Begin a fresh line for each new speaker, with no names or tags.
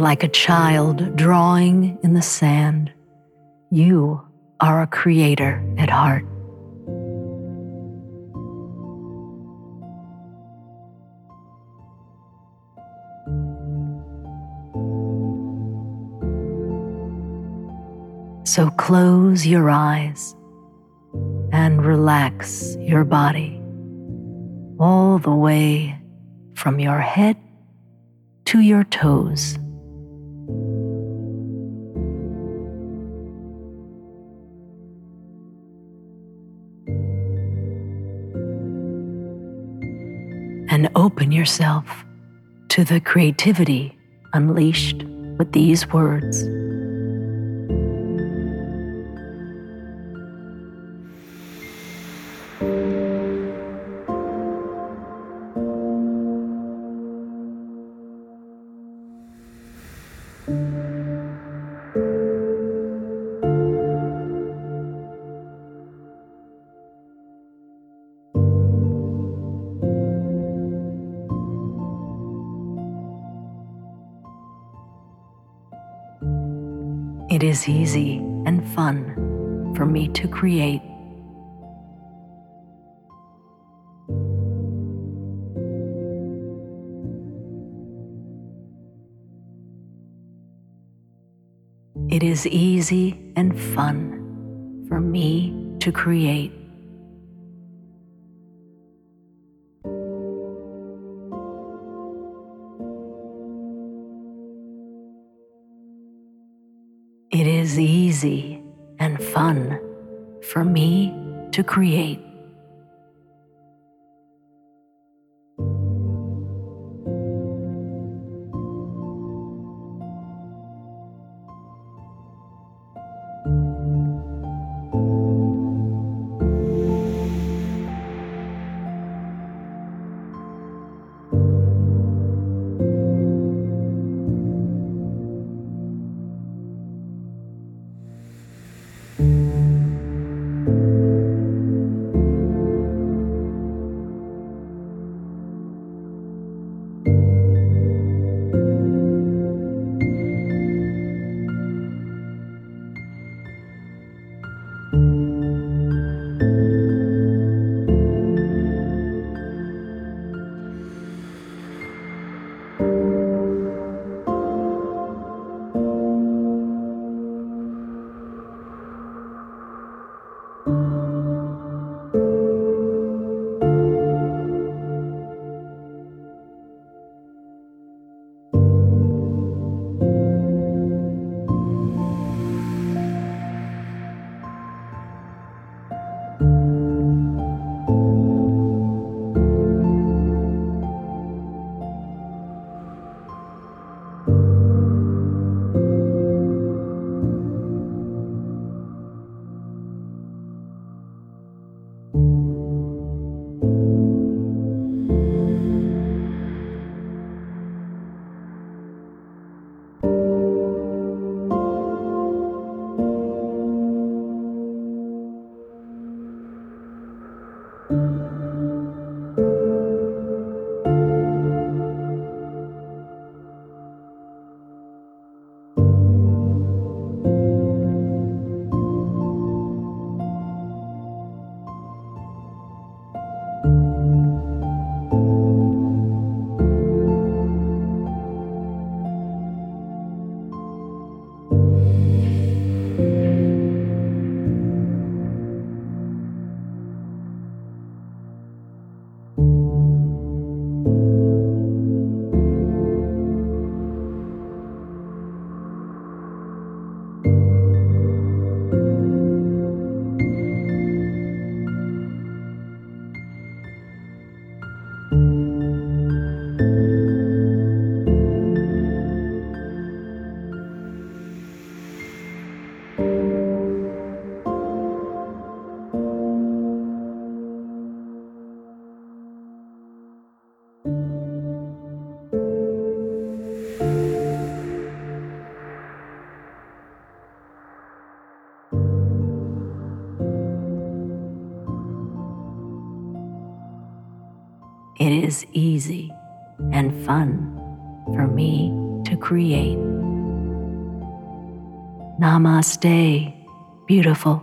Like a child drawing in the sand. You are a creator at heart. So close your eyes and relax your body all the way from your head to your toes. And open yourself to the creativity unleashed with these words. It is easy and fun for me to create. It is easy and fun for me to create. It is easy and fun for me to create. it is easy and fun for me to create. Namaste, beautiful.